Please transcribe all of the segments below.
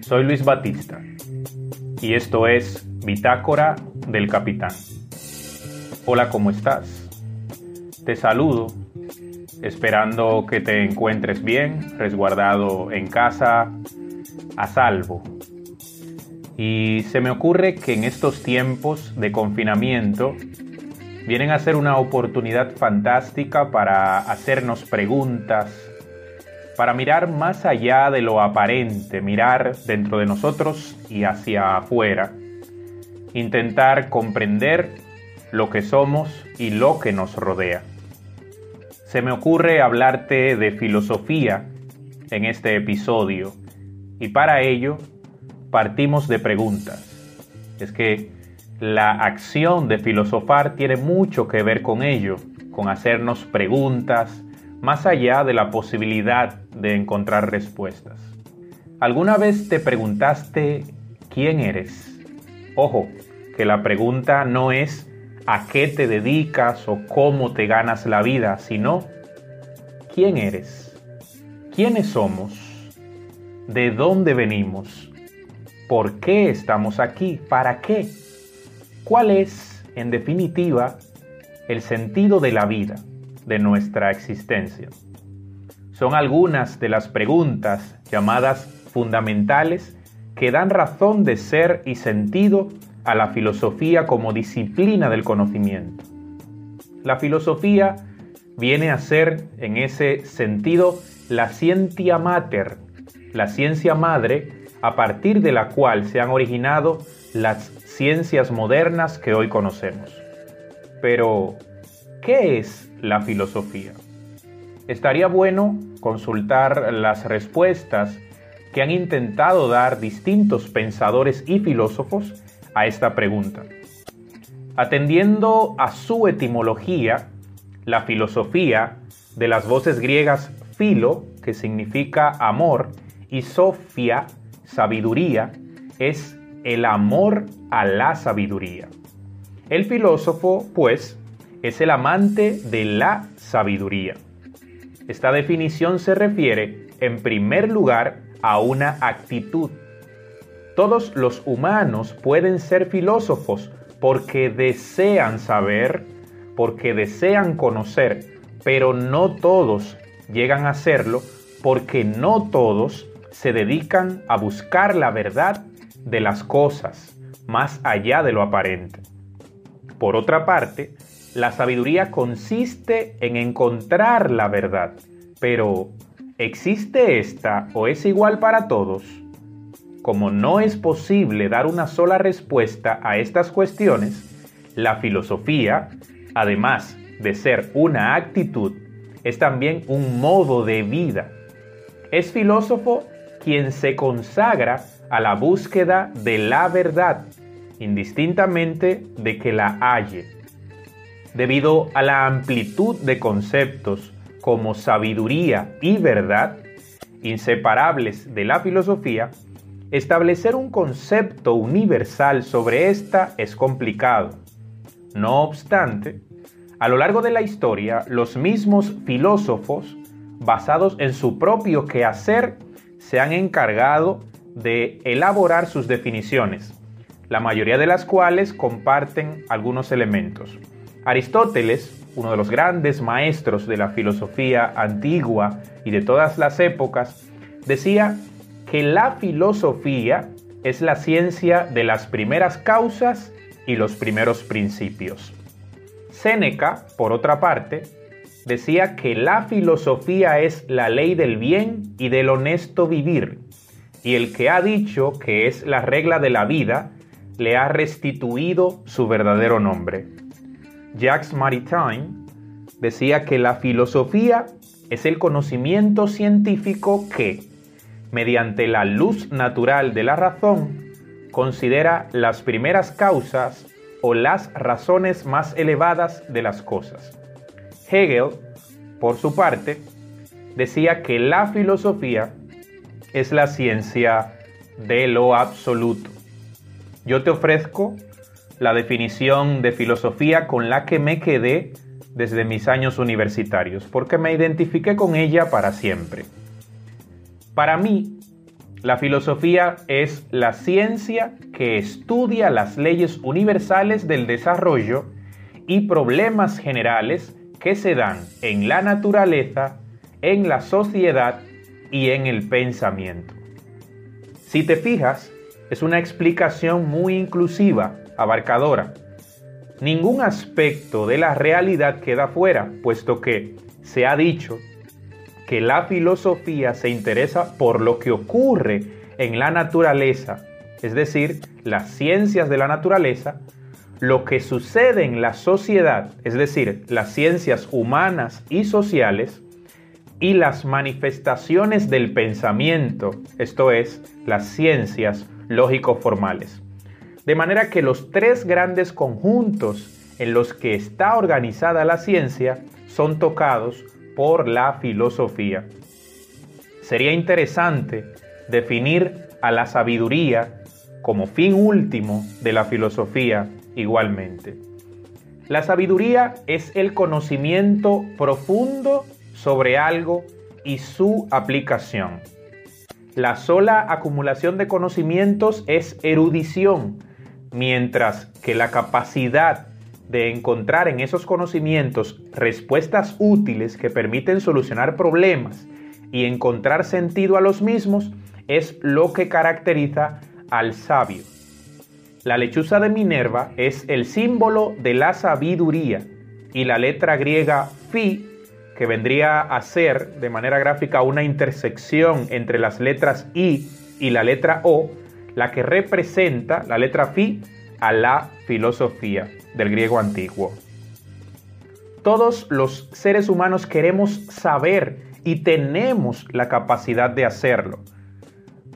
Soy Luis Batista y esto es Bitácora del Capitán. Hola, ¿cómo estás? Te saludo esperando que te encuentres bien, resguardado en casa, a salvo. Y se me ocurre que en estos tiempos de confinamiento vienen a ser una oportunidad fantástica para hacernos preguntas, para mirar más allá de lo aparente, mirar dentro de nosotros y hacia afuera, intentar comprender lo que somos y lo que nos rodea. Se me ocurre hablarte de filosofía en este episodio y para ello partimos de preguntas. Es que la acción de filosofar tiene mucho que ver con ello, con hacernos preguntas, más allá de la posibilidad de encontrar respuestas. ¿Alguna vez te preguntaste quién eres? Ojo, que la pregunta no es a qué te dedicas o cómo te ganas la vida, sino quién eres, quiénes somos, de dónde venimos, por qué estamos aquí, para qué. ¿Cuál es, en definitiva, el sentido de la vida, de nuestra existencia? Son algunas de las preguntas llamadas fundamentales que dan razón de ser y sentido a la filosofía como disciplina del conocimiento. La filosofía viene a ser, en ese sentido, la ciencia mater, la ciencia madre a partir de la cual se han originado las ciencias modernas que hoy conocemos. Pero, ¿qué es la filosofía? Estaría bueno consultar las respuestas que han intentado dar distintos pensadores y filósofos a esta pregunta. Atendiendo a su etimología, la filosofía, de las voces griegas filo, que significa amor, y sofia, sabiduría, es el amor a la sabiduría. El filósofo, pues, es el amante de la sabiduría. Esta definición se refiere, en primer lugar, a una actitud. Todos los humanos pueden ser filósofos porque desean saber, porque desean conocer, pero no todos llegan a serlo porque no todos se dedican a buscar la verdad de las cosas, más allá de lo aparente. Por otra parte, la sabiduría consiste en encontrar la verdad, pero ¿existe esta o es igual para todos? Como no es posible dar una sola respuesta a estas cuestiones, la filosofía, además de ser una actitud, es también un modo de vida. Es filósofo quien se consagra a la búsqueda de la verdad, indistintamente de que la halle. Debido a la amplitud de conceptos como sabiduría y verdad, inseparables de la filosofía, establecer un concepto universal sobre esta es complicado. No obstante, a lo largo de la historia, los mismos filósofos, basados en su propio quehacer, se han encargado de elaborar sus definiciones, la mayoría de las cuales comparten algunos elementos. Aristóteles, uno de los grandes maestros de la filosofía antigua y de todas las épocas, decía que la filosofía es la ciencia de las primeras causas y los primeros principios. Séneca, por otra parte, decía que la filosofía es la ley del bien y del honesto vivir, y el que ha dicho que es la regla de la vida, le ha restituido su verdadero nombre. Jacques Maritain decía que la filosofía es el conocimiento científico que, mediante la luz natural de la razón, considera las primeras causas o las razones más elevadas de las cosas. Hegel, por su parte, decía que la filosofía es la ciencia de lo absoluto. Yo te ofrezco la definición de filosofía con la que me quedé desde mis años universitarios, porque me identifiqué con ella para siempre. Para mí, La filosofía es la ciencia que estudia las leyes universales del desarrollo y problemas generales que se dan en la naturaleza, en la sociedad y en el pensamiento. Si te fijas, es una explicación muy inclusiva, abarcadora. Ningún aspecto de la realidad queda fuera, puesto que se ha dicho que la filosofía se interesa por lo que ocurre en la naturaleza, es decir, las ciencias de la naturaleza, lo que sucede en la sociedad, es decir, las ciencias humanas y sociales, y las manifestaciones del pensamiento, esto es, las ciencias lógico-formales. De manera que los tres grandes conjuntos en los que está organizada la ciencia son tocados por la filosofía. Sería interesante definir a la sabiduría como fin último de la filosofía igualmente. La sabiduría es el conocimiento profundo sobre algo y su aplicación. La sola acumulación de conocimientos es erudición, mientras que la capacidad de encontrar en esos conocimientos respuestas útiles que permiten solucionar problemas y encontrar sentido a los mismos es lo que caracteriza al sabio. La lechuza de Minerva es el símbolo de la sabiduría y la letra griega phi, que vendría a ser de manera gráfica una intersección entre las letras I y la letra O, la que representa la letra phi a la filosofía del griego antiguo. Todos los seres humanos queremos saber y tenemos la capacidad de hacerlo,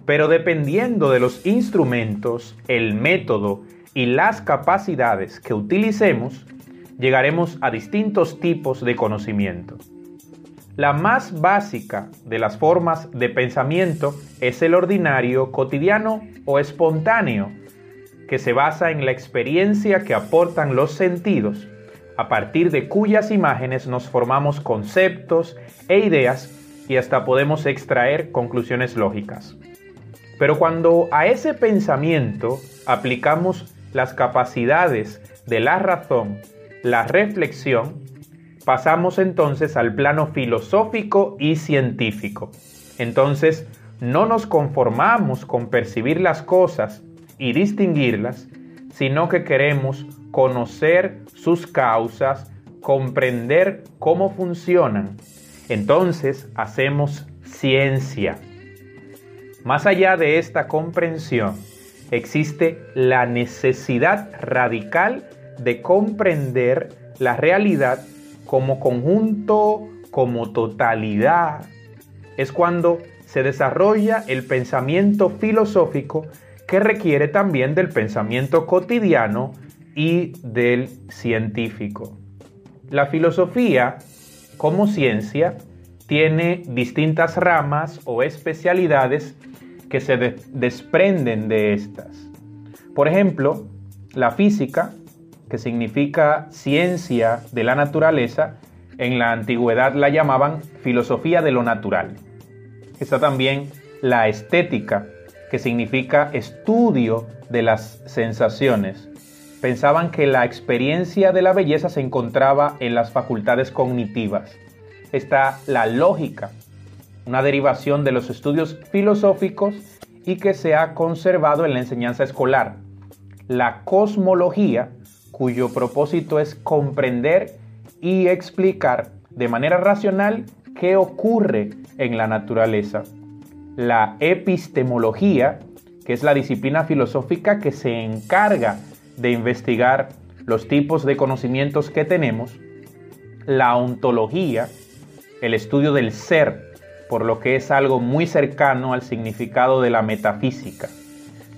pero dependiendo de los instrumentos, el método y las capacidades que utilicemos, llegaremos a distintos tipos de conocimiento. La más básica de las formas de pensamiento es el ordinario, cotidiano o espontáneo, que se basa en la experiencia que aportan los sentidos, a partir de cuyas imágenes nos formamos conceptos e ideas y hasta podemos extraer conclusiones lógicas. Pero cuando a ese pensamiento aplicamos las capacidades de la razón, la reflexión, pasamos entonces al plano filosófico y científico. Entonces, no nos conformamos con percibir las cosas y distinguirlas, sino que queremos conocer sus causas, comprender cómo funcionan. Entonces hacemos ciencia. Más allá de esta comprensión, existe la necesidad radical de comprender la realidad como conjunto, como totalidad. Es cuando se desarrolla el pensamiento filosófico que requiere también del pensamiento cotidiano y del científico. La filosofía, como ciencia, tiene distintas ramas o especialidades que se desprenden de estas. Por ejemplo, la física, que significa ciencia de la naturaleza, en la antigüedad la llamaban filosofía de lo natural. Está también la estética, que significa estudio de las sensaciones. Pensaban que la experiencia de la belleza se encontraba en las facultades cognitivas. Está la lógica, una derivación de los estudios filosóficos y que se ha conservado en la enseñanza escolar. La cosmología, cuyo propósito es comprender y explicar de manera racional qué ocurre en la naturaleza la epistemología, que es la disciplina filosófica que se encarga de investigar los tipos de conocimientos que tenemos, la ontología, el estudio del ser, por lo que es algo muy cercano al significado de la metafísica.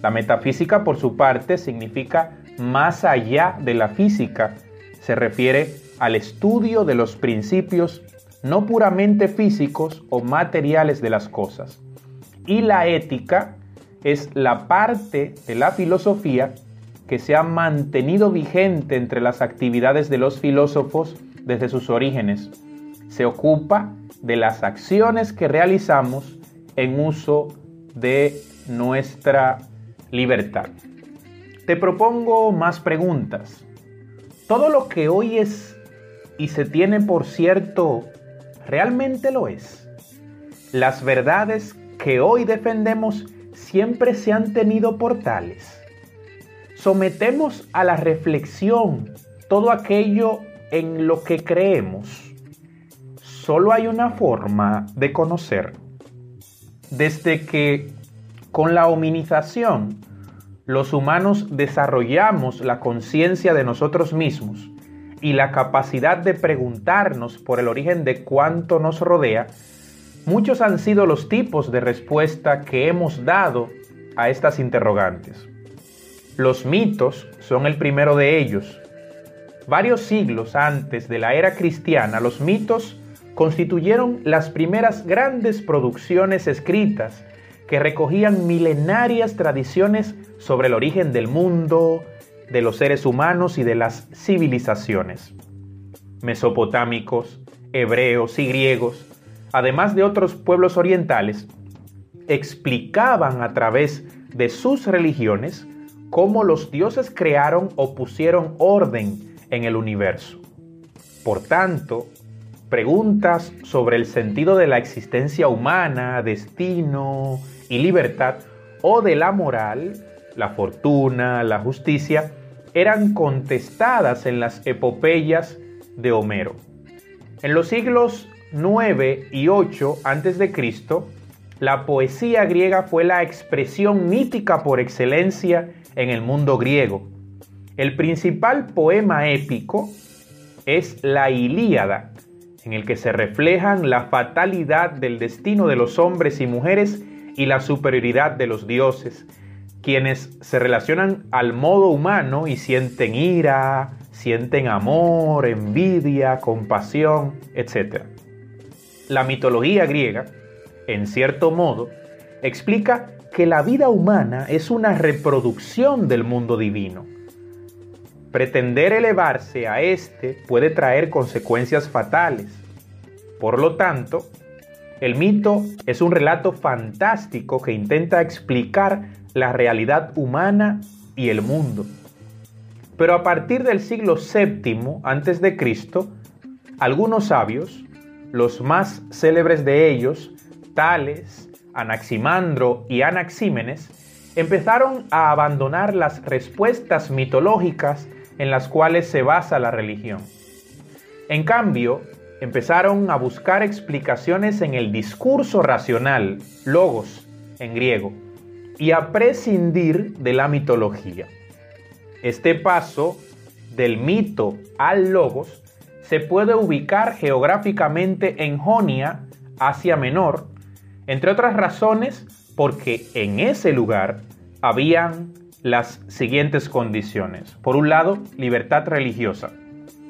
La metafísica, por su parte, significa más allá de la física, se refiere al estudio de los principios no puramente físicos o materiales de las cosas y la ética es la parte de la filosofía que se ha mantenido vigente entre las actividades de los filósofos desde sus orígenes. Se ocupa de las acciones que realizamos en uso de nuestra libertad. Te propongo más preguntas. ¿Todo lo que hoy es y se tiene por cierto realmente lo es? ¿Las verdades que hoy defendemos siempre se han tenido por tales? ¿Sometemos a la reflexión todo aquello en lo que creemos? Solo hay una forma de conocer. Desde que con la hominización los humanos desarrollamos la conciencia de nosotros mismos y la capacidad de preguntarnos por el origen de cuánto nos rodea, muchos han sido los tipos de respuesta que hemos dado a estas interrogantes. Los mitos son el primero de ellos. Varios siglos antes de la era cristiana, los mitos constituyeron las primeras grandes producciones escritas que recogían milenarias tradiciones sobre el origen del mundo, de los seres humanos y de las civilizaciones. Mesopotámicos, hebreos y griegos, además de otros pueblos orientales, explicaban a través de sus religiones cómo los dioses crearon o pusieron orden en el universo. Por tanto, preguntas sobre el sentido de la existencia humana, destino y libertad, o de la moral, la fortuna, la justicia, eran contestadas en las epopeyas de Homero. En los siglos 9 y 8 a.C., la poesía griega fue la expresión mítica por excelencia en el mundo griego. El principal poema épico es la Ilíada, en el que se reflejan la fatalidad del destino de los hombres y mujeres y la superioridad de los dioses, quienes se relacionan al modo humano y sienten ira, sienten amor, envidia, compasión, etc. La mitología griega, en cierto modo, explica que la vida humana es una reproducción del mundo divino. Pretender elevarse a éste puede traer consecuencias fatales. Por lo tanto, el mito es un relato fantástico que intenta explicar la realidad humana y el mundo. Pero a partir del siglo VII a.C., algunos sabios, los más célebres de ellos, Tales, Anaximandro y Anaxímenes, empezaron a abandonar las respuestas mitológicas en las cuales se basa la religión. En cambio, empezaron a buscar explicaciones en el discurso racional, logos en griego, y a prescindir de la mitología. Este paso del mito al logos se puede ubicar geográficamente en Jonia, Asia Menor, entre otras razones porque en ese lugar habían las siguientes condiciones. Por un lado, libertad religiosa.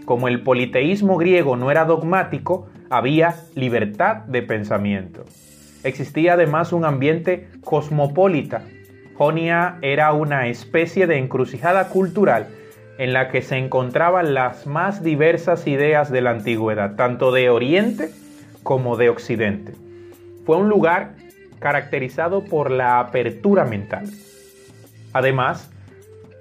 Como el politeísmo griego no era dogmático, había libertad de pensamiento. Existía además un ambiente cosmopolita. Jonia era una especie de encrucijada cultural en la que se encontraban las más diversas ideas de la antigüedad, tanto de Oriente como de Occidente. Fue un lugar caracterizado por la apertura mental. Además,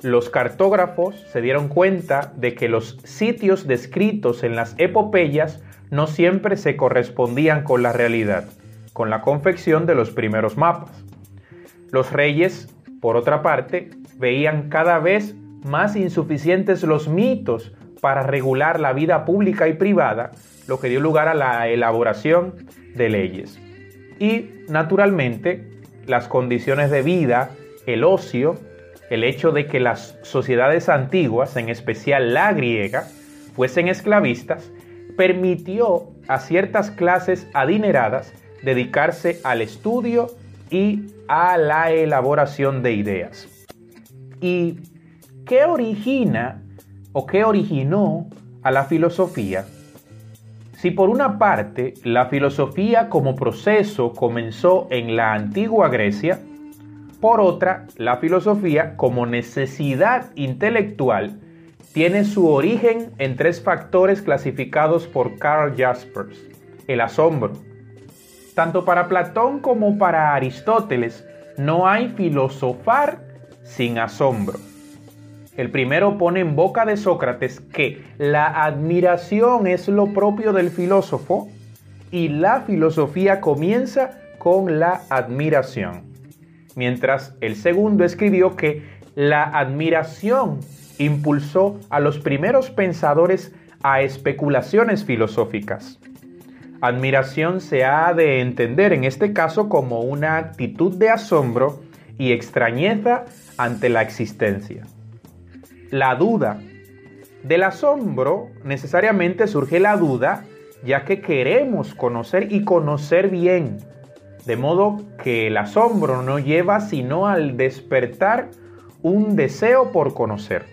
los cartógrafos se dieron cuenta de que los sitios descritos en las epopeyas no siempre se correspondían con la realidad, con la confección de los primeros mapas. Los reyes, por otra parte, veían cada vez más insuficientes los mitos para regular la vida pública y privada, lo que dio lugar a la elaboración de leyes. Y, naturalmente, las condiciones de vida, el ocio, el hecho de que las sociedades antiguas, en especial la griega, fuesen esclavistas, permitió a ciertas clases adineradas dedicarse al estudio y a la elaboración de ideas. ¿Y qué origina o qué originó a la filosofía? Si por una parte la filosofía como proceso comenzó en la antigua Grecia, por otra, la filosofía como necesidad intelectual tiene su origen en tres factores clasificados por Karl Jaspers. El asombro. Tanto para Platón como para Aristóteles, no hay filosofar sin asombro. El primero pone en boca de Sócrates que la admiración es lo propio del filósofo y la filosofía comienza con la admiración. Mientras el segundo escribió que la admiración impulsó a los primeros pensadores a especulaciones filosóficas. Admiración se ha de entender en este caso como una actitud de asombro y extrañeza ante la existencia. La duda. Del asombro necesariamente surge la duda ya que queremos conocer y conocer bien, de modo que el asombro no lleva sino al despertar un deseo por conocer,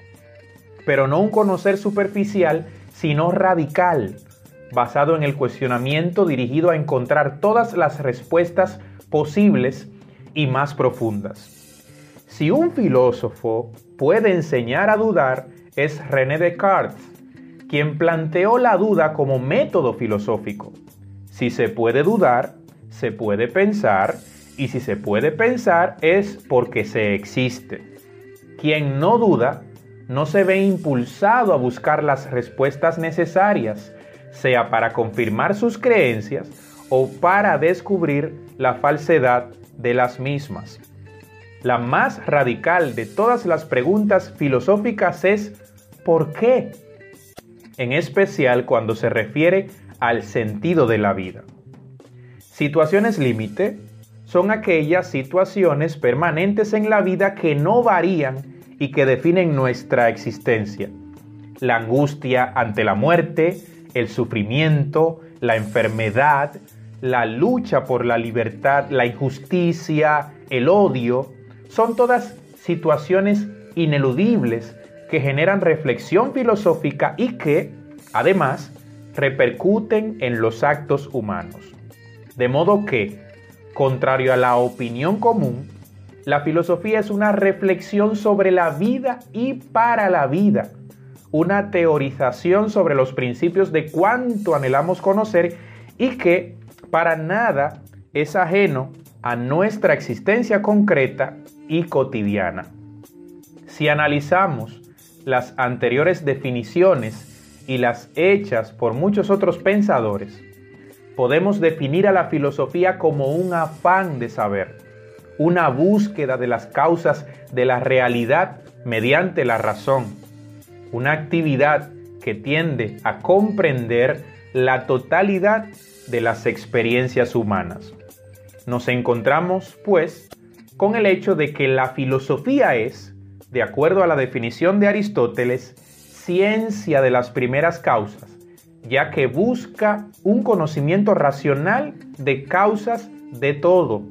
pero no un conocer superficial, sino radical, basado en el cuestionamiento dirigido a encontrar todas las respuestas posibles y más profundas. Si un filósofo puede enseñar a dudar, es René Descartes, quien planteó la duda como método filosófico. Si se puede dudar, se puede pensar, y si se puede pensar es porque se existe. Quien no duda, no se ve impulsado a buscar las respuestas necesarias, sea para confirmar sus creencias o para descubrir la falsedad de las mismas. La más radical de todas las preguntas filosóficas es ¿por qué? En especial cuando se refiere al sentido de la vida. Situaciones límite son aquellas situaciones permanentes en la vida que no varían y que definen nuestra existencia. La angustia ante la muerte, el sufrimiento, la enfermedad, la lucha por la libertad, la injusticia, el odio, son todas situaciones ineludibles que generan reflexión filosófica y que, además, repercuten en los actos humanos. De modo que, contrario a la opinión común, la filosofía es una reflexión sobre la vida y para la vida, una teorización sobre los principios de cuánto anhelamos conocer y que para nada es ajeno a nuestra existencia concreta y cotidiana. Si analizamos las anteriores definiciones y las hechas por muchos otros pensadores, podemos definir a la filosofía como un afán de saber, una búsqueda de las causas de la realidad mediante la razón, una actividad que tiende a comprender la totalidad de las experiencias humanas. Nos encontramos, pues, con el hecho de que la filosofía es, de acuerdo a la definición de Aristóteles, ciencia de las primeras causas, ya que busca un conocimiento racional de causas de todo.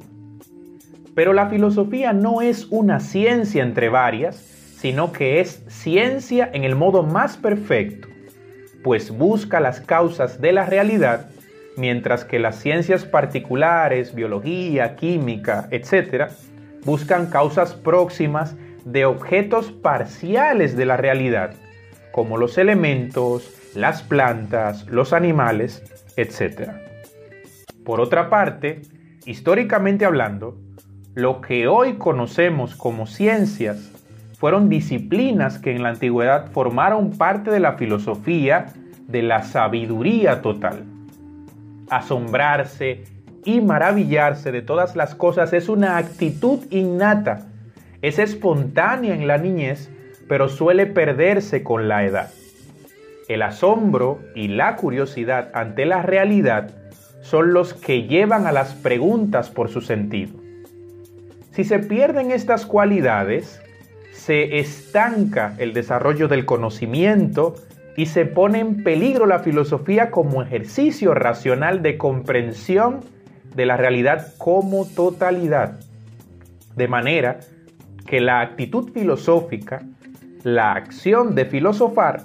Pero la filosofía no es una ciencia entre varias, sino que es ciencia en el modo más perfecto, pues busca las causas de la realidad, mientras que las ciencias particulares, biología, química, etc., buscan causas próximas de objetos parciales de la realidad, como los elementos, las plantas, los animales, etc. Por otra parte, históricamente hablando, lo que hoy conocemos como ciencias fueron disciplinas que en la antigüedad formaron parte de la filosofía de la sabiduría total. Asombrarse y maravillarse de todas las cosas es una actitud innata, es espontánea en la niñez, pero suele perderse con la edad. El asombro y la curiosidad ante la realidad son los que llevan a las preguntas por su sentido. Si se pierden estas cualidades, se estanca el desarrollo del conocimiento y se pone en peligro la filosofía como ejercicio racional de comprensión de la realidad como totalidad. De manera que la actitud filosófica, la acción de filosofar,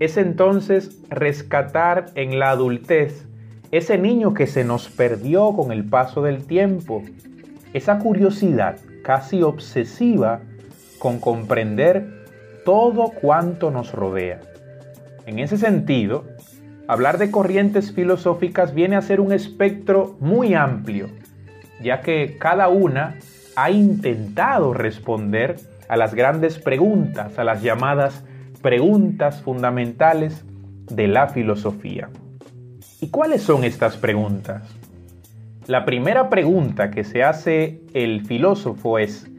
es entonces rescatar en la adultez ese niño que se nos perdió con el paso del tiempo, esa curiosidad casi obsesiva con comprender todo cuanto nos rodea. En ese sentido, hablar de corrientes filosóficas viene a ser un espectro muy amplio, ya que cada una ha intentado responder a las grandes preguntas, a las llamadas preguntas fundamentales de la filosofía. ¿Y cuáles son estas preguntas? La primera pregunta que se hace el filósofo es,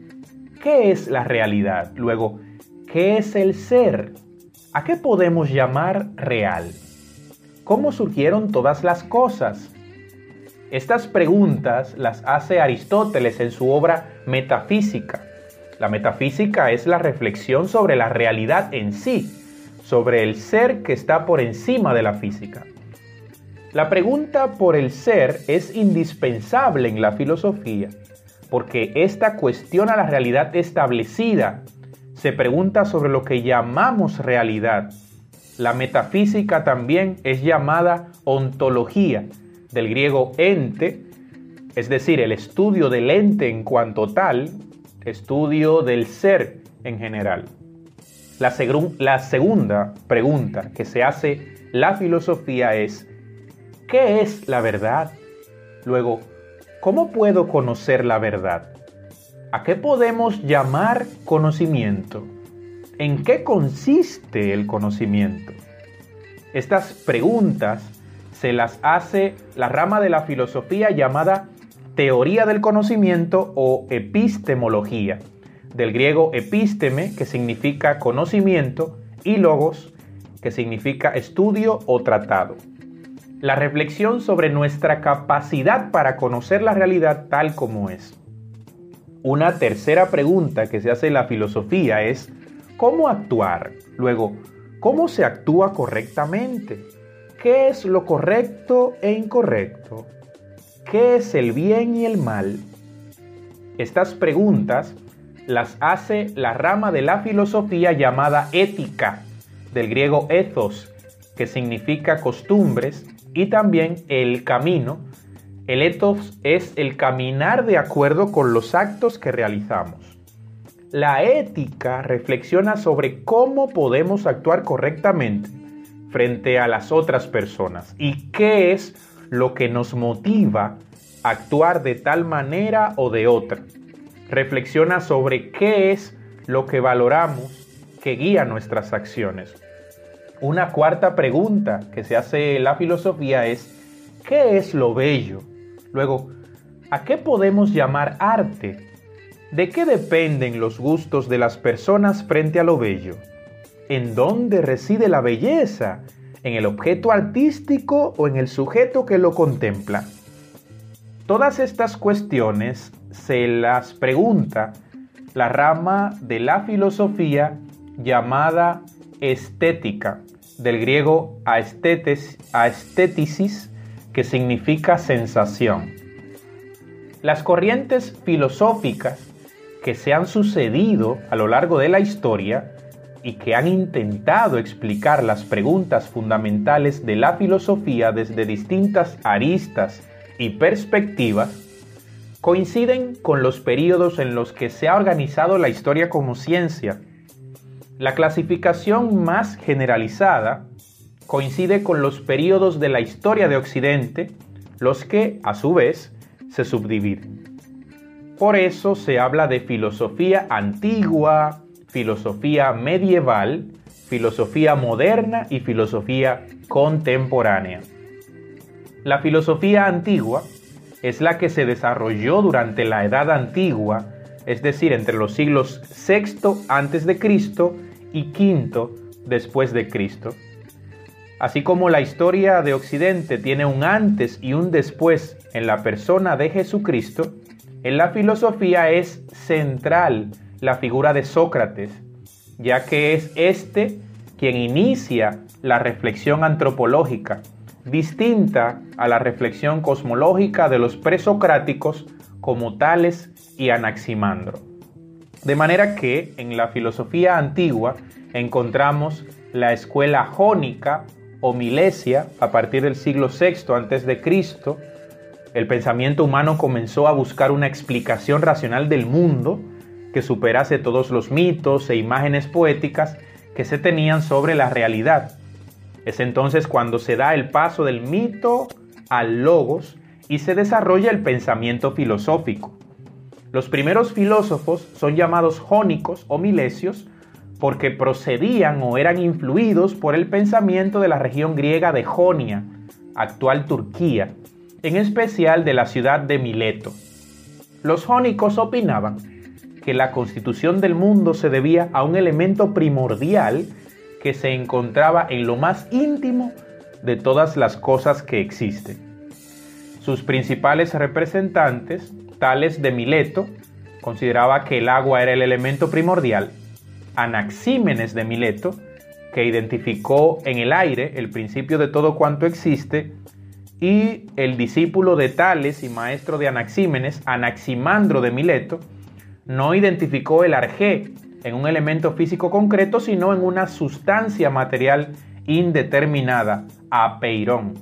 ¿qué es la realidad? Luego, ¿qué es el ser? ¿A qué podemos llamar real? ¿Cómo surgieron todas las cosas? Estas preguntas las hace Aristóteles en su obra Metafísica. La metafísica es la reflexión sobre la realidad en sí, sobre el ser que está por encima de la física. La pregunta por el ser es indispensable en la filosofía, porque esta cuestiona la realidad establecida, se pregunta sobre lo que llamamos realidad. La metafísica también es llamada ontología, del griego ente, es decir, el estudio del ente en cuanto tal, estudio del ser en general. La, la segunda pregunta que se hace la filosofía es, ¿qué es la verdad? Luego, ¿cómo puedo conocer la verdad? ¿A qué podemos llamar conocimiento? ¿En qué consiste el conocimiento? Estas preguntas se las hace la rama de la filosofía llamada teoría del conocimiento o epistemología, del griego episteme, que significa conocimiento, y logos, que significa estudio o tratado. La reflexión sobre nuestra capacidad para conocer la realidad tal como es. Una tercera pregunta que se hace en la filosofía es, ¿cómo actuar? Luego, ¿cómo se actúa correctamente? ¿Qué es lo correcto e incorrecto? ¿Qué es el bien y el mal? Estas preguntas las hace la rama de la filosofía llamada ética, del griego ethos, que significa costumbres, y también el camino. El ethos es el caminar de acuerdo con los actos que realizamos. La ética reflexiona sobre cómo podemos actuar correctamente frente a las otras personas y qué es lo que nos motiva a actuar de tal manera o de otra. Reflexiona sobre qué es lo que valoramos que guía nuestras acciones. Una cuarta pregunta que se hace la filosofía es, ¿qué es lo bello? Luego, ¿a qué podemos llamar arte? ¿De qué dependen los gustos de las personas frente a lo bello? ¿En dónde reside la belleza? ¿En el objeto artístico o en el sujeto que lo contempla? Todas estas cuestiones se las pregunta la rama de la filosofía llamada estética, del griego aestheticis, que significa sensación. Las corrientes filosóficas que se han sucedido a lo largo de la historia y que han intentado explicar las preguntas fundamentales de la filosofía desde distintas aristas y perspectivas, coinciden con los periodos en los que se ha organizado la historia como ciencia. La clasificación más generalizada coincide con los periodos de la historia de Occidente, los que, a su vez, se subdividen. Por eso se habla de filosofía antigua, filosofía medieval, filosofía moderna y filosofía contemporánea. La filosofía antigua es la que se desarrolló durante la Edad Antigua, es decir, entre los siglos VI Cristo y V después de Cristo. Así como la historia de Occidente tiene un antes y un después en la persona de Jesucristo, en la filosofía es central la figura de Sócrates, ya que es este quien inicia la reflexión antropológica, distinta a la reflexión cosmológica de los presocráticos como Tales y Anaximandro. De manera que en la filosofía antigua encontramos la escuela jónica o milesia a partir del siglo VI a.C., el pensamiento humano comenzó a buscar una explicación racional del mundo que superase todos los mitos e imágenes poéticas que se tenían sobre la realidad. Es entonces cuando se da el paso del mito al logos y se desarrolla el pensamiento filosófico. Los primeros filósofos son llamados jónicos o milesios porque procedían o eran influidos por el pensamiento de la región griega de Jonia, actual Turquía, en especial de la ciudad de Mileto. Los jónicos opinaban que la constitución del mundo se debía a un elemento primordial que se encontraba en lo más íntimo de todas las cosas que existen. Sus principales representantes, tales de Mileto, consideraba que el agua era el elemento primordial. Anaxímenes de Mileto, que identificó en el aire el principio de todo cuanto existe, y el discípulo de Tales y maestro de Anaxímenes, Anaximandro de Mileto, no identificó el arjé en un elemento físico concreto, sino en una sustancia material indeterminada, apeirón.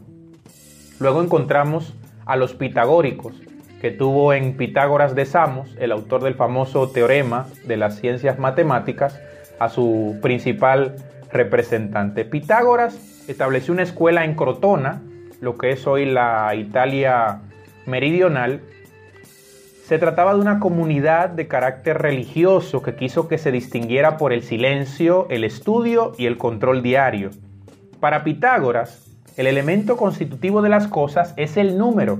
Luego encontramos a los pitagóricos, que tuvo en Pitágoras de Samos, el autor del famoso teorema de las ciencias matemáticas, a su principal representante. Pitágoras estableció una escuela en Crotona, lo que es hoy la Italia meridional, se trataba de una comunidad de carácter religioso que quiso que se distinguiera por el silencio, el estudio y el control diario. Para Pitágoras, el elemento constitutivo de las cosas es el número.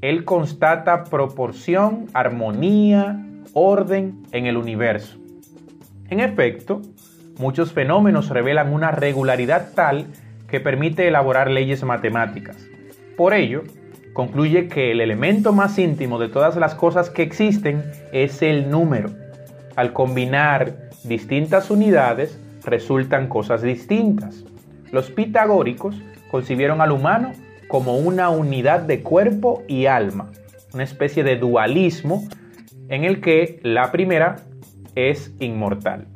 Él constata proporción, armonía, orden en el universo. En efecto, muchos fenómenos revelan una regularidad tal que permite elaborar leyes matemáticas. Por ello, concluye que el elemento más íntimo de todas las cosas que existen es el número. Al combinar distintas unidades, resultan cosas distintas. Los pitagóricos concibieron al humano como una unidad de cuerpo y alma, una especie de dualismo en el que la primera es inmortal.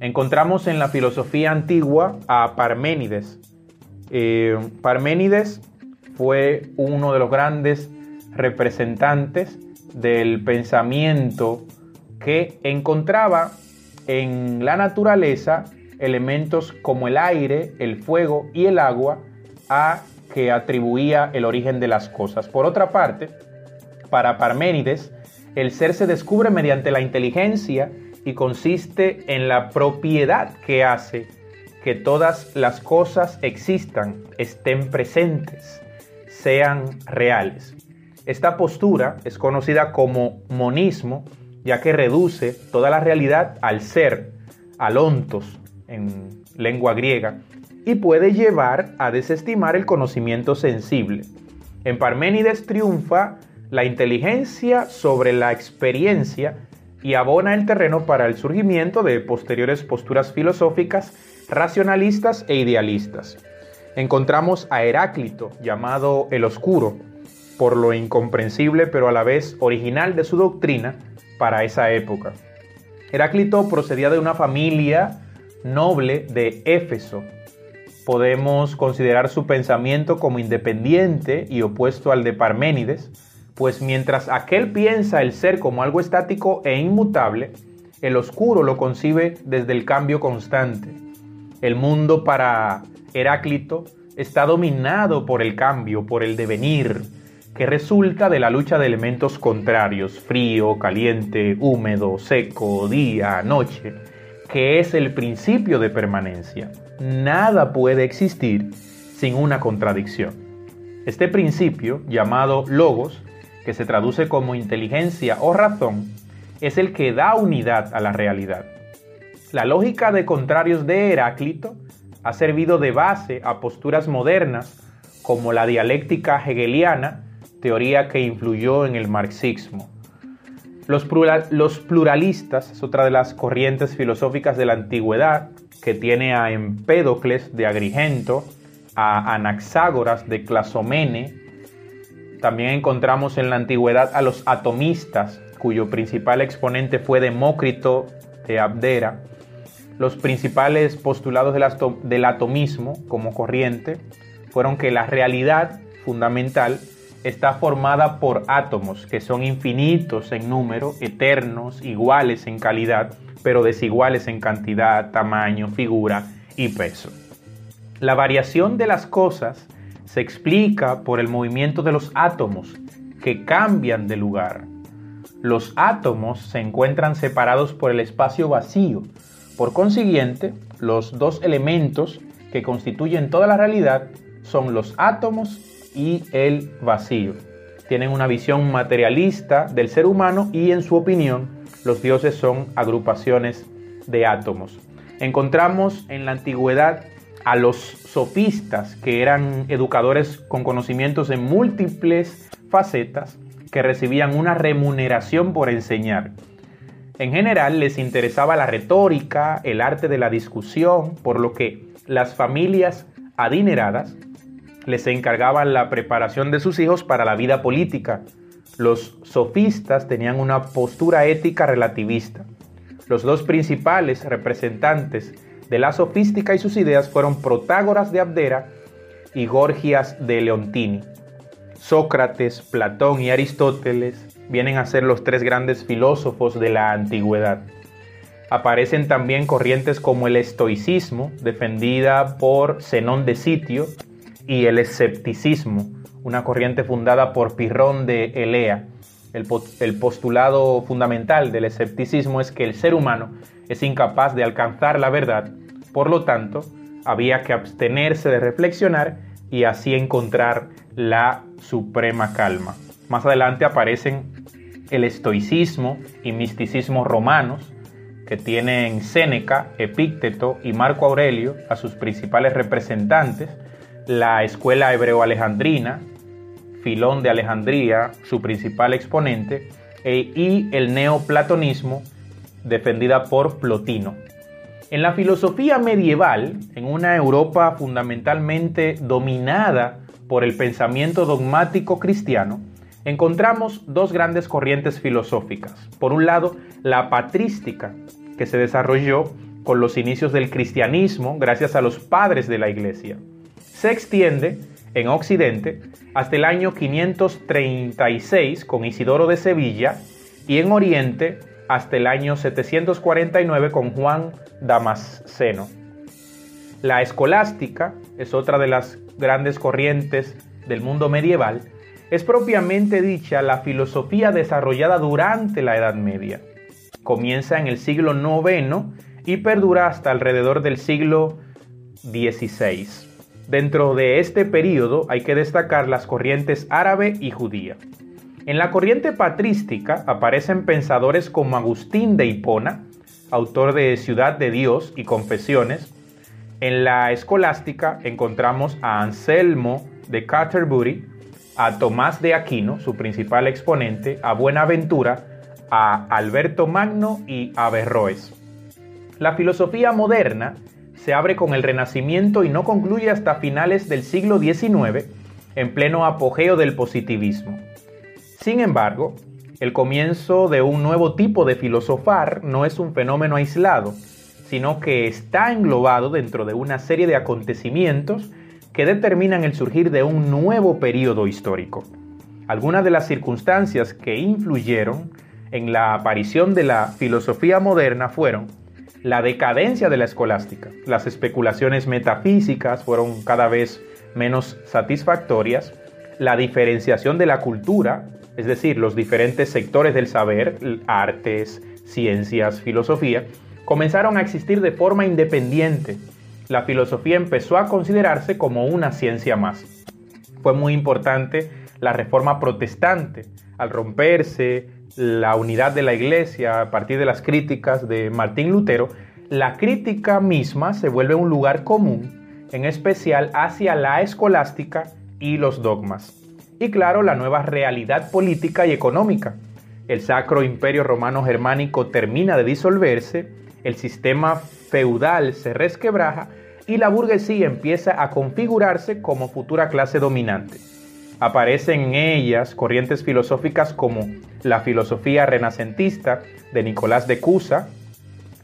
Encontramos en la filosofía antigua a Parménides. Eh, Parménides fue uno de los grandes representantes del pensamiento que encontraba en la naturaleza elementos como el aire, el fuego y el agua a que atribuía el origen de las cosas. Por otra parte, para Parménides, el ser se descubre mediante la inteligencia y consiste en la propiedad que hace que todas las cosas existan, estén presentes sean reales. Esta postura es conocida como monismo, ya que reduce toda la realidad al ser, al ontos en lengua griega, y puede llevar a desestimar el conocimiento sensible. En Parménides triunfa la inteligencia sobre la experiencia y abona el terreno para el surgimiento de posteriores posturas filosóficas racionalistas e idealistas encontramos a Heráclito, llamado el Oscuro, por lo incomprensible pero a la vez original de su doctrina para esa época. Heráclito procedía de una familia noble de Éfeso. Podemos considerar su pensamiento como independiente y opuesto al de Parménides, pues mientras aquel piensa el ser como algo estático e inmutable, el oscuro lo concibe desde el cambio constante. El mundo para Heráclito está dominado por el cambio, por el devenir, que resulta de la lucha de elementos contrarios, frío, caliente, húmedo, seco, día, noche, que es el principio de permanencia. Nada puede existir sin una contradicción. Este principio, llamado logos, que se traduce como inteligencia o razón, es el que da unidad a la realidad. La lógica de contrarios de Heráclito ha servido de base a posturas modernas como la dialéctica hegeliana, teoría que influyó en el marxismo. Los, pluralistas es otra de las corrientes filosóficas de la antigüedad que tiene a Empédocles de Agrigento, a Anaxágoras de Clasomene. También encontramos en la antigüedad a los atomistas, cuyo principal exponente fue Demócrito de Abdera, los principales postulados del atomismo como corriente fueron que la realidad fundamental está formada por átomos que son infinitos en número, eternos, iguales en calidad, pero desiguales en cantidad, tamaño, figura y peso. La variación de las cosas se explica por el movimiento de los átomos que cambian de lugar. los átomos se encuentran separados por el espacio vacío. Por consiguiente, los dos elementos que constituyen toda la realidad son los átomos y el vacío. Tienen una visión materialista del ser humano y en su opinión los dioses son agrupaciones de átomos. Encontramos en la antigüedad a los sofistas, que eran educadores con conocimientos en múltiples facetas, que recibían una remuneración por enseñar. En general les interesaba la retórica, el arte de la discusión, por lo que las familias adineradas les encargaban la preparación de sus hijos para la vida política. Los sofistas tenían una postura ética relativista. Los dos principales representantes de la sofística y sus ideas fueron Protágoras de Abdera y Gorgias de Leontini. Sócrates, Platón y Aristóteles vienen a ser los tres grandes filósofos de la antigüedad. Aparecen también corrientes como el estoicismo, defendida por Zenón de Sitio, y el escepticismo, una corriente fundada por Pirrón de Elea. El, postulado fundamental del escepticismo es que el ser humano es incapaz de alcanzar la verdad, por lo tanto, había que abstenerse de reflexionar y así encontrar la suprema calma. Más adelante aparecen el estoicismo y misticismo romanos, que tienen Séneca, Epícteto y Marco Aurelio a sus principales representantes, la escuela hebreo-alejandrina, Filón de Alejandría, su principal exponente, e, y el neoplatonismo, defendida por Plotino. En la filosofía medieval, en una Europa fundamentalmente dominada por el pensamiento dogmático cristiano, encontramos dos grandes corrientes filosóficas. Por un lado, la patrística, que se desarrolló con los inicios del cristianismo gracias a los padres de la iglesia se extiende en Occidente hasta el año 536 con Isidoro de Sevilla y en Oriente hasta el año 749 con Juan Damasceno. La escolástica es otra de las grandes corrientes del mundo medieval. Es propiamente dicha la filosofía desarrollada durante la Edad Media. Comienza en el siglo IX y perdura hasta alrededor del siglo XVI. Dentro de este periodo hay que destacar las corrientes árabe y judía. En la corriente patrística aparecen pensadores como Agustín de Hipona, autor de Ciudad de Dios y Confesiones. En la escolástica encontramos a Anselmo de Canterbury, a Tomás de Aquino, su principal exponente, a Buenaventura, a Alberto Magno y a Averroes. La filosofía moderna se abre con el Renacimiento y no concluye hasta finales del siglo XIX, en pleno apogeo del positivismo. Sin embargo, el comienzo de un nuevo tipo de filosofar no es un fenómeno aislado, sino que está englobado dentro de una serie de acontecimientos que determinan el surgir de un nuevo periodo histórico. Algunas de las circunstancias que influyeron en la aparición de la filosofía moderna fueron la decadencia de la escolástica. Las especulaciones metafísicas fueron cada vez menos satisfactorias, la diferenciación de la cultura, es decir, los diferentes sectores del saber, artes, ciencias, filosofía, comenzaron a existir de forma independiente. La filosofía empezó a considerarse como una ciencia más. Fue muy importante la reforma protestante. Al romperse la unidad de la iglesia a partir de las críticas de Martín Lutero, la crítica misma se vuelve un lugar común, en especial hacia la escolástica y los dogmas. Y claro, la nueva realidad política y económica. El Sacro Imperio Romano Germánico termina de disolverse, el sistema feudal se resquebraja y la burguesía empieza a configurarse como futura clase dominante. Aparecen en ellas corrientes filosóficas como la filosofía renacentista de Nicolás de Cusa,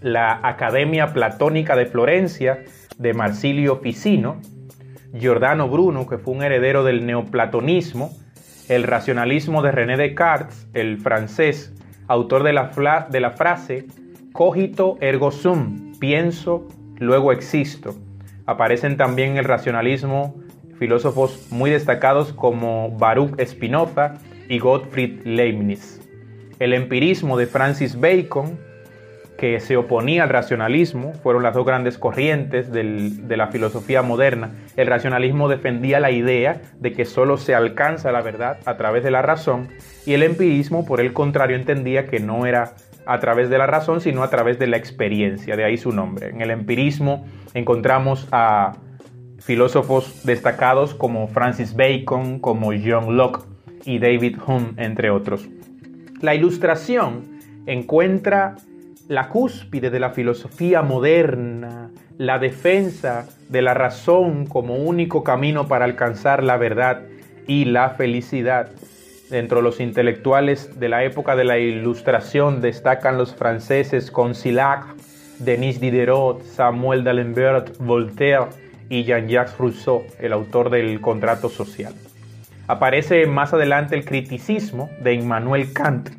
la Academia Platónica de Florencia de Marsilio Ficino, Giordano Bruno, que fue un heredero del neoplatonismo, el racionalismo de René Descartes, el francés, autor de la, de la frase cogito ergo sum, pienso, luego existo. Aparecen también el racionalismo filósofos muy destacados como Baruch Spinoza y Gottfried Leibniz. El empirismo de Francis Bacon, que se oponía al racionalismo, fueron las dos grandes corrientes de la filosofía moderna. El racionalismo defendía la idea de que solo se alcanza la verdad a través de la razón y el empirismo, por el contrario, entendía que no era a través de la razón, sino a través de la experiencia, de ahí su nombre. En el empirismo encontramos a filósofos destacados como Francis Bacon, como John Locke y David Hume, entre otros. La ilustración encuentra la cúspide de la filosofía moderna, la defensa de la razón como único camino para alcanzar la verdad y la felicidad. Dentro de los intelectuales de la época de la Ilustración destacan los franceses Concilac, Denis Diderot, Samuel d'Alembert, Voltaire y Jean-Jacques Rousseau, el autor del Contrato Social. Aparece más adelante el criticismo de Immanuel Kant,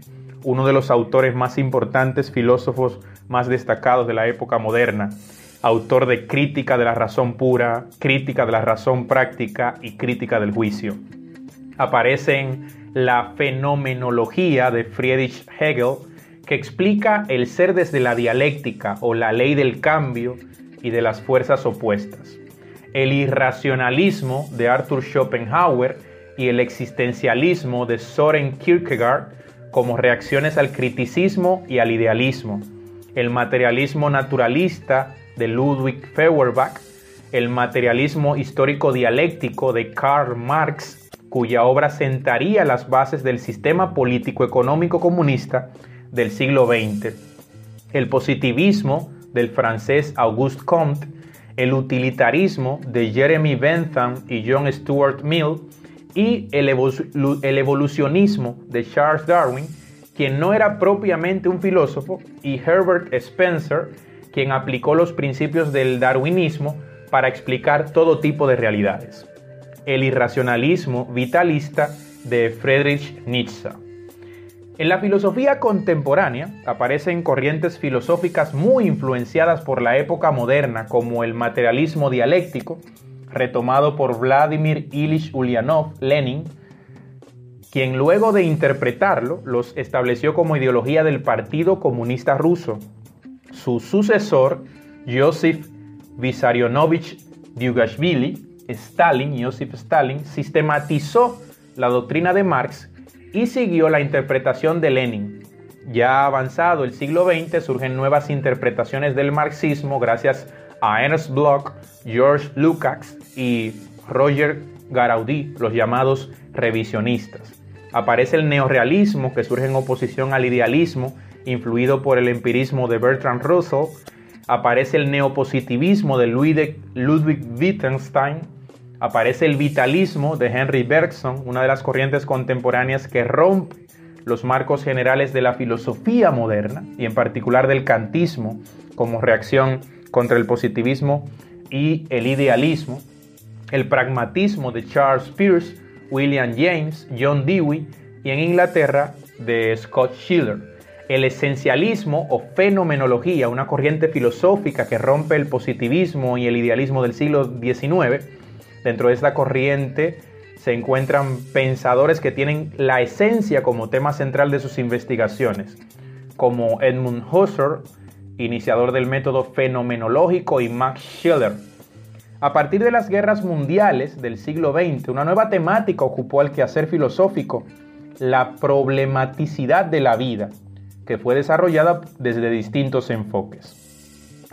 uno de los autores más importantes, filósofos más destacados de la época moderna, autor de Crítica de la Razón Pura, Crítica de la Razón Práctica y Crítica del Juicio. Aparecen la fenomenología de Friedrich Hegel, que explica el ser desde la dialéctica o la ley del cambio y de las fuerzas opuestas. El irracionalismo de Arthur Schopenhauer y el existencialismo de Soren Kierkegaard como reacciones al criticismo y al idealismo, el materialismo naturalista de Ludwig Feuerbach, el materialismo histórico dialéctico de Karl Marx, cuya obra sentaría las bases del sistema político-económico comunista del siglo XX, el positivismo del francés Auguste Comte, el utilitarismo de Jeremy Bentham y John Stuart Mill, y el, evolucionismo de Charles Darwin, quien no era propiamente un filósofo, y Herbert Spencer, quien aplicó los principios del darwinismo para explicar todo tipo de realidades. El irracionalismo vitalista de Friedrich Nietzsche. En la filosofía contemporánea aparecen corrientes filosóficas muy influenciadas por la época moderna, como el materialismo dialéctico, retomado por Vladimir Ilich Ulyanov, Lenin, quien luego de interpretarlo los estableció como ideología del Partido Comunista Ruso. Su sucesor, Joseph Vissarionovich Dugashvili, Stalin, Joseph Stalin, sistematizó la doctrina de Marx y siguió la interpretación de Lenin. Ya avanzado el siglo XX surgen nuevas interpretaciones del marxismo gracias a Ernst Bloch, George Lukács y Roger Garaudí, los llamados revisionistas. Aparece el neorealismo que surge en oposición al idealismo, influido por el empirismo de Bertrand Russell. Aparece el neopositivismo de Ludwig Wittgenstein. Aparece el vitalismo de Henry Bergson, una de las corrientes contemporáneas que rompe los marcos generales de la filosofía moderna y en particular del kantismo como reacción contra el positivismo y el idealismo, el pragmatismo de Charles Peirce, William James, John Dewey y en Inglaterra de Scott Schiller. El esencialismo o fenomenología, una corriente filosófica que rompe el positivismo y el idealismo del siglo XIX. Dentro de esta corriente se encuentran pensadores que tienen la esencia como tema central de sus investigaciones, como Edmund Husserl, iniciador del método fenomenológico, y Max Schiller. A partir de las guerras mundiales del siglo XX, una nueva temática ocupó el quehacer filosófico, la problematicidad de la vida, que fue desarrollada desde distintos enfoques.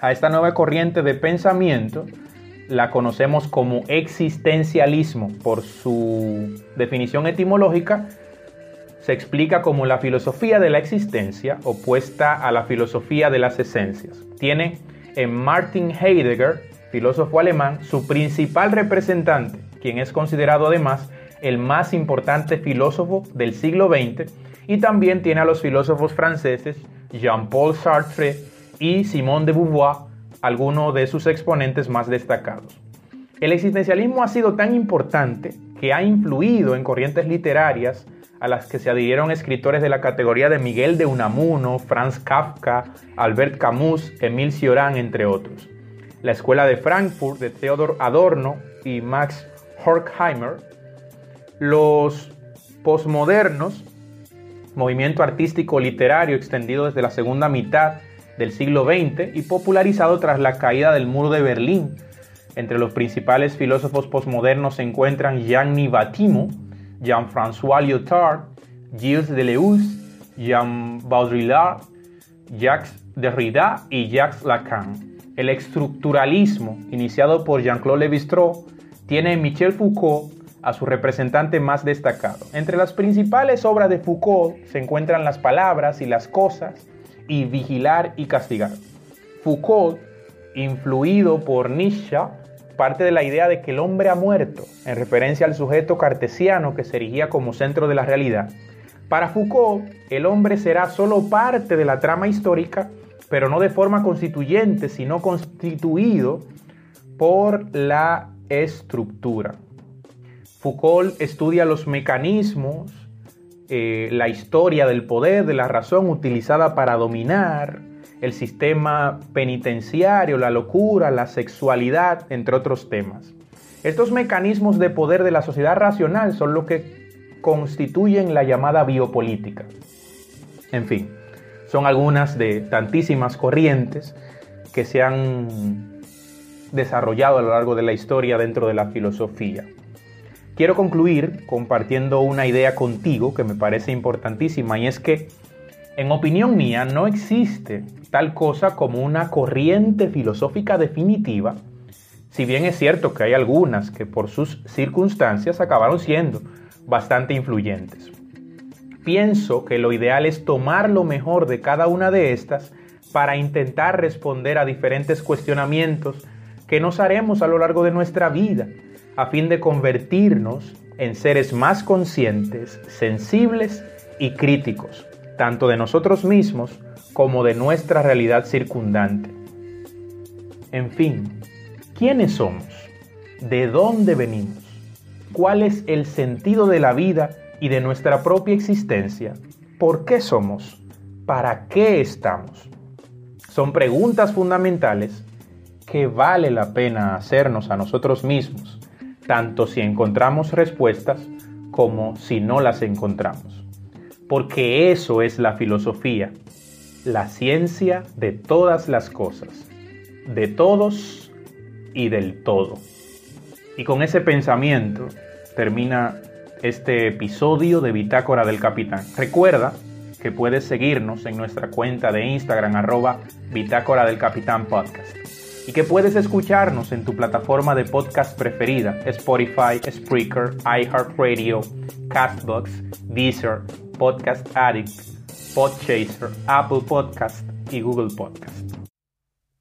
A esta nueva corriente de pensamiento la conocemos como existencialismo por su definición etimológica se explica como la filosofía de la existencia opuesta a la filosofía de las esencias. Tiene en Martin Heidegger, filósofo alemán, su principal representante, quien es considerado además el más importante filósofo del siglo XX, y también tiene a los filósofos franceses Jean-Paul Sartre y Simone de Beauvoir, algunos de sus exponentes más destacados. El existencialismo ha sido tan importante que ha influido en corrientes literarias a las que se adhirieron escritores de la categoría de Miguel de Unamuno, Franz Kafka, Albert Camus, Emil Cioran, entre otros. La Escuela de Frankfurt de Theodor Adorno y Max Horkheimer. Los posmodernos movimiento artístico literario extendido desde la segunda mitad del siglo XX y popularizado tras la caída del muro de Berlín. Entre los principales filósofos postmodernos se encuentran Jean Batimo, Jean-François Lyotard, Gilles Deleuze, Jean Baudrillard, Jacques Derrida y Jacques Lacan. El estructuralismo, iniciado por Jean-Claude Lévi-Strauss, tiene en Michel Foucault a su representante más destacado. Entre las principales obras de Foucault se encuentran Las palabras y las cosas y Vigilar y castigar. Foucault, influido por Nietzsche, parte de la idea de que el hombre ha muerto, en referencia al sujeto cartesiano que se erigía como centro de la realidad. Para Foucault, el hombre será solo parte de la trama histórica pero no de forma constituyente, sino constituido por la estructura. Foucault estudia los mecanismos, eh, la historia del poder, de la razón utilizada para dominar, el sistema penitenciario, la locura, la sexualidad, entre otros temas. Estos mecanismos de poder de la sociedad racional son lo que constituyen la llamada biopolítica. En fin, son algunas de tantísimas corrientes que se han desarrollado a lo largo de la historia dentro de la filosofía. Quiero concluir compartiendo una idea contigo que me parece importantísima y es que, en opinión mía, no existe tal cosa como una corriente filosófica definitiva, si bien es cierto que hay algunas que por sus circunstancias acabaron siendo bastante influyentes. Pienso que lo ideal es tomar lo mejor de cada una de estas para intentar responder a diferentes cuestionamientos que nos haremos a lo largo de nuestra vida, a fin de convertirnos en seres más conscientes, sensibles y críticos, tanto de nosotros mismos como de nuestra realidad circundante. En fin, ¿quiénes somos? ¿De dónde venimos? ¿Cuál es el sentido de la vida y de nuestra propia existencia. ¿Por qué somos? ¿Para qué estamos? Son preguntas fundamentales que vale la pena hacernos a nosotros mismos, tanto si encontramos respuestas como si no las encontramos. Porque eso es la filosofía, la ciencia de todas las cosas, de todos y del todo. Y con ese pensamiento termina este episodio de Bitácora del Capitán. Recuerda que puedes seguirnos en nuestra cuenta de Instagram arroba Bitácora del Capitán Podcast y que puedes escucharnos en tu plataforma de podcast preferida, Spotify, Spreaker, iHeartRadio, Castbox, Deezer, Podcast Addict, Podchaser, Apple Podcast y Google Podcast.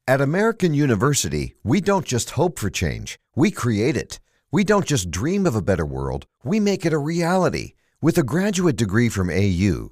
At American University, we don't just hope for change, we create it. We don't just dream of a better world, we make it a reality. With a graduate degree from AU,